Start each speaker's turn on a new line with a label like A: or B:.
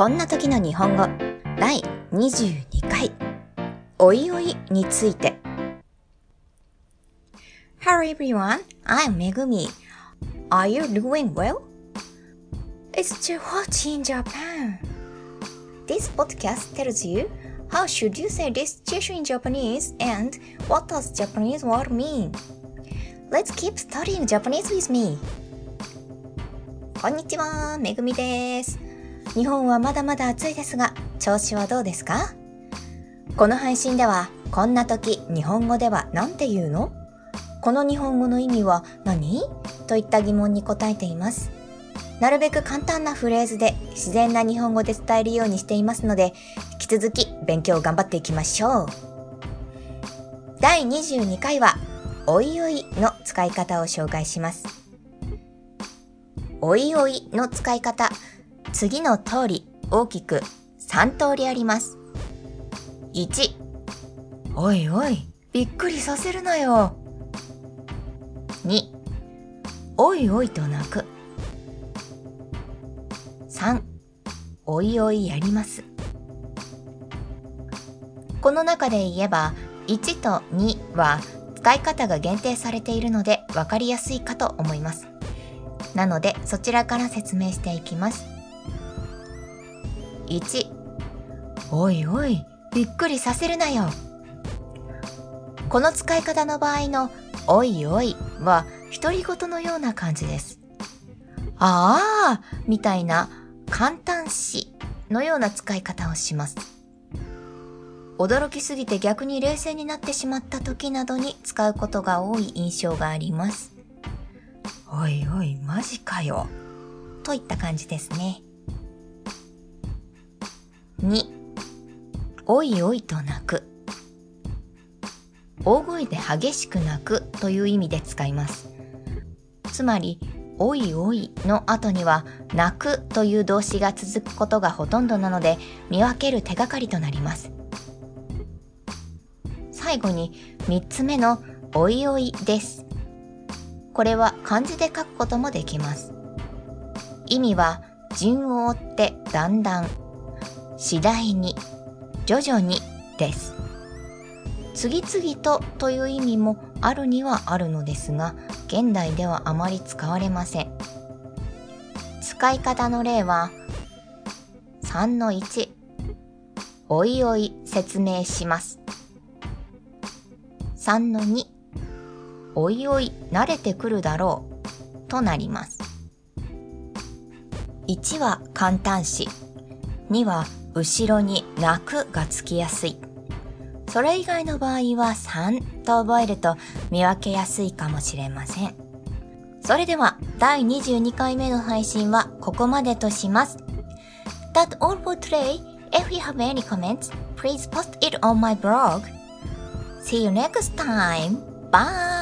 A: こんな時の日本語第22回おいおいについて Hello everyone, I'm Megumi. Are you doing well? It's too hot in Japan. This podcast tells you how should you say this situation in Japanese and what does Japanese word mean. Let's keep studying Japanese with me. こんにちは、めぐみです。日本はまだまだ暑いですが、調子はどうですか？この配信では、こんな時、日本語では何て言うの？この日本語の意味は何？といった疑問に答えています。なるべく簡単なフレーズで自然な日本語で伝えるようにしていますので、引き続き勉強頑張っていきましょう。第22回は、おいおいの使い方を紹介します。おいおいの使い方、次の通り大きく3通りあります。1、おいおい、びっくりさせるなよ。2、おいおいと泣く。3、おいおいやります。この中で言えば、1と2は使い方が限定されているので分かりやすいかと思います。なのでそちらから説明していきます。1おいおい、びっくりさせるなよ。この使い方の場合のおいおいは独り言のような感じです。ああ、みたいな簡単詞のような使い方をします。驚きすぎて逆に冷静になってしまった時などに使うことが多い印象があります。おいおい、マジかよ。といった感じですね。2、おいおいと泣く。大声で激しく泣くという意味で使います。つまり、おいおいの後には泣くという動詞が続くことがほとんどなので見分ける手がかりとなります。最後に3つ目のおいおいです。これは漢字で書くこともできます。意味は順を追ってだんだん、次第に、徐々にです。次々とという意味もあるにはあるのですが、現代ではあまり使われません。使い方の例は、3の1、おいおい説明します。3の2、おいおい慣れてくるだろうとなります。1は簡単詞、2は後ろに泣くがつきやすい。それ以外の場合は3と覚えると見分けやすいかもしれません。それでは第22回目の配信はここまでとします。That's all for today. If you have any comments, please post it on my blog. See you next time. Bye!